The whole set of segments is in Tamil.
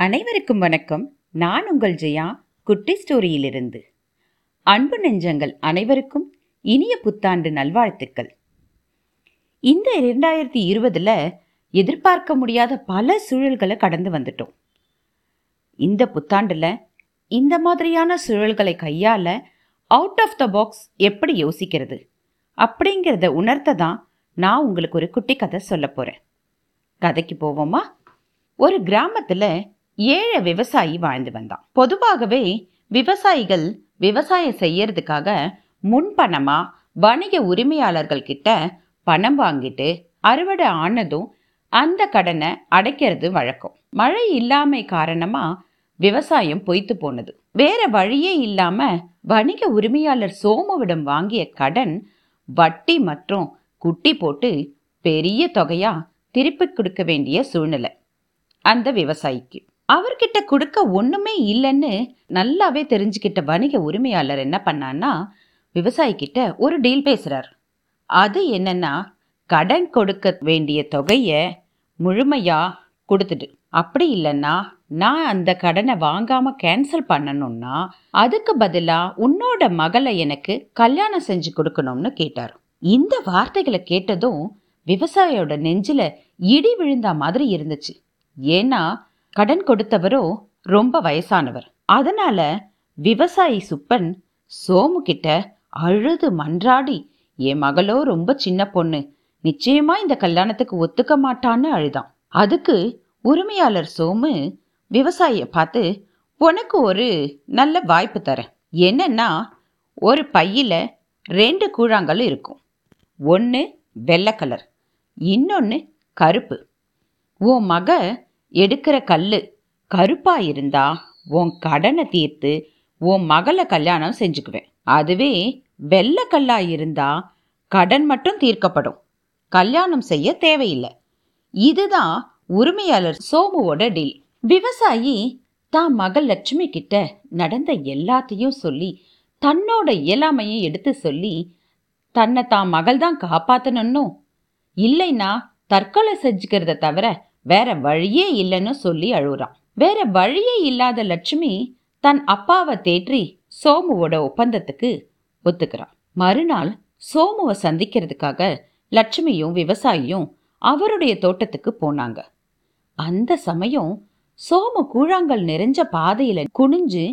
அனைவருக்கும் வணக்கம். நான் உங்கள் ஜெயா குட்டி ஸ்டோரியிலிருந்து. அன்பு நெஞ்சங்கள் அனைவருக்கும் இனிய புத்தாண்டு நல்வாழ்த்துக்கள். இந்த இரண்டாயிரத்தி இருபதில் எதிர்பார்க்க முடியாத பல சூழல்களை கடந்து வந்துட்டோம். இந்த புத்தாண்டில் இந்த மாதிரியான சூழல்களை கையாள அவுட் ஆஃப் த பாக்ஸ் எப்படி யோசிக்கிறது? அப்படிங்கிறத உணர்த்த தான் நான் உங்களுக்கு ஒரு குட்டி கதை சொல்ல போகிறேன் கதைக்கு போவோமா? ஒரு கிராமத்தில் ஏழை விவசாயி வாழ்ந்து வந்தான். பொதுவாகவே விவசாயிகள் விவசாயம் செய்யறதுக்காக முன்பணமா வணிக உரிமையாளர்கள் கிட்ட பணம் வாங்கிட்டு அறுவடை ஆனதும் அந்த கடனை அடைக்கிறது வழக்கம். மழை இல்லாமை காரணமா விவசாயம் பொய்த்து போனது. வேற வழியே இல்லாம வணிக உரிமையாளர் சோமுவிடம் வாங்கிய கடன் வட்டி மற்றும் குட்டி போட்டு பெரிய தொகையா திருப்பி கொடுக்க வேண்டிய சூழ்நிலை அந்த விவசாயிக்கு. அவர்கிட்ட கொடுக்க ஒண்ணுமே இல்லைன்னு நல்லாவே தெரிஞ்சுக்கிட்ட வணிக உரிமையாளர் என்ன பண்ணான்னா விவசாயிக்கிட்ட ஒரு டீல் பேசுறார். அது என்னன்னா கடன் கொடுக்க வேண்டிய தொகைய முழுமையா கொடுத்துடு. அப்படி இல்லைன்னா நான் அந்த கடனை வாங்காம கேன்சல் பண்ணணும்னா அதுக்கு பதிலா உன்னோட மகளை எனக்கு கல்யாணம் செஞ்சு கொடுக்கணும்னு கேட்டார். இந்த வார்த்தைகளை கேட்டதும் விவசாயியோட நெஞ்சில இடி விழுந்த மாதிரி இருந்துச்சு. ஏன்னா கடன் கொடுத்தவரோ ரொம்ப வயசானவர். அதனால விவசாயி சுப்பன் சோமு கிட்ட அழுது மன்றாடி என் மகளோ ரொம்ப சின்ன பொண்ணு. நிச்சயமா இந்த கல்யாணத்துக்கு ஒத்துக்க மாட்டான்னு அழுதான். அதுக்கு உரிமையாளர் சோமு விவசாயிய பார்த்து உனக்கு ஒரு நல்ல வாய்ப்பு தரேன். என்னன்னா ஒரு பையில ரெண்டு கூழாங்கல் இருக்கும். ஒன்று வெள்ளை கலர் இன்னொன்று கருப்பு. உன் மக எடுக்கிற கல் கருப்பாக இருந்தா உன் கடனை தீர்த்து உன் மகளை கல்யாணம் செஞ்சுக்குவேன். அதுவே வெள்ளை கல்லா இருந்தா கடன் மட்டும் தீர்க்கப்படும். கல்யாணம் செய்ய தேவையில்லை. இதுதான் உரிமையாளர் சோமுவோட டீல் விவசாயி தான் மகள் லட்சுமி கிட்ட நடந்த எல்லாத்தையும் சொல்லி தன்னோட இயலாமையை எடுத்து சொல்லி தன்னை தான் மகள் தான் காப்பாற்றணும்னும் இல்லைன்னா தற்கொலை செஞ்சுக்கிறத தவிர வேற வழியே இல்லைன்னு சொல்லி அழுகுறான். வேற வழியே இல்லாத லட்சுமி தன் அப்பாவை தேற்றி சோமுவோட ஒப்பந்தத்துக்கு ஒத்துக்கிறான். மறுநாள் சோமுவை சந்திக்கிறதுக்காக லட்சுமியும் விவசாயியும் அவருடைய தோட்டத்துக்கு போனாங்க. அந்த சமயம் சோமு கூழாங்கல் நிறைஞ்ச பாதையில குனிஞ்சு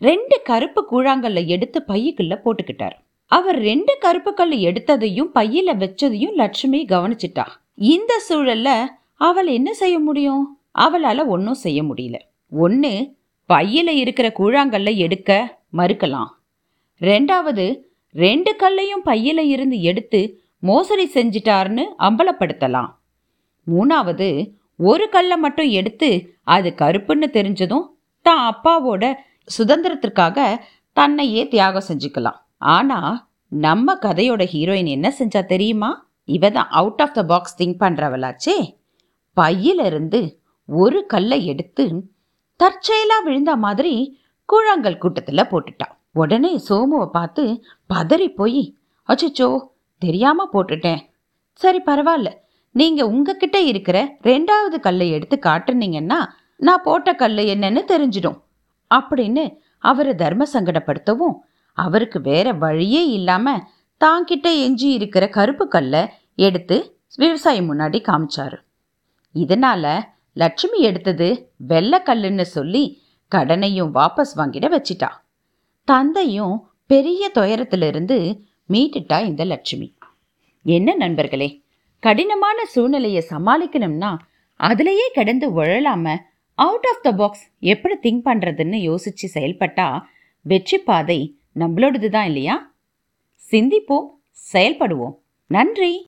ரெண்டு கருப்பு கூழாங்கல்ல எடுத்து பையக்குள்ள போட்டுக்கிட்டார். அவர் ரெண்டு கருப்பு கல் எடுத்ததையும் பையில வச்சதையும் லட்சுமி கவனிச்சிட்டா. இந்த சூழல்ல அவள் என்ன செய்ய முடியும்? அவளால் ஒன்றும் செய்ய முடியல. ஒன்று பையில் இருக்கிற கூழாங்கல்ல எடுக்க மறுக்கலாம். ரெண்டாவது ரெண்டு கல்லையும் பையில் இருந்து எடுத்து மோசடி செஞ்சிட்டார்னு அம்பலப்படுத்தலாம். மூணாவது ஒரு கல்லை மட்டும் எடுத்து அது கருப்புன்னு தெரிஞ்சதும் தான் அப்பாவோட சுதந்திரத்திற்காக தன்னையே தியாகம் செஞ்சுக்கலாம். ஆனால் நம்ம கதையோட ஹீரோயின் என்ன செஞ்சா தெரியுமா? இவ தான் out of the box think பண்ணுறவளாச்சே பையிலிருந்து ஒரு கல்லை எடுத்து தற்செயலா விழுந்த மாதிரி கூழாங்கல் கூட்டத்துல போட்டுட்டான். உடனே சோமுவை பார்த்து பதறி போய் அச்சோ தெரியாம போட்டுட்டேன். சரி பரவாயில்ல. நீங்க உங்ககிட்ட இருக்கிற ரெண்டாவது கல்லை எடுத்து காட்டுனீங்கன்னா நான் போட்ட கல் என்னன்னு தெரிஞ்சிடும். அப்படின்னு அவரை தர்ம சங்கடப்படுத்தவும் அவருக்கு வேற வழியே இல்லாம தாங்கிட்ட எஞ்சி இருக்கிற கருப்பு கல்லை எடுத்து விவசாயி முன்னாடி காமிச்சாரு. இதனால லட்சுமி எடுத்தது வெள்ளக்கல்லுன்னு சொல்லி கடனையும் வாபஸ் வாங்கிட வச்சிட்டா. தந்தையும் பெரிய துயரத்திலிருந்து மீட்டுட்டா இந்த லட்சுமி. என்ன நண்பர்களே கடினமான சூழ்நிலையை சமாளிக்கணும்னா அதுலேயே கிடந்து உழலாம அவுட் ஆஃப் த பாக்ஸ் எப்படி திங்க் பண்ணுறதுன்னு யோசிச்சு செயல்பட்டா வெற்றி பாதை நம்மளோடது தான் இல்லையா? சிந்திப்போம் செயல்படுவோம். நன்றி.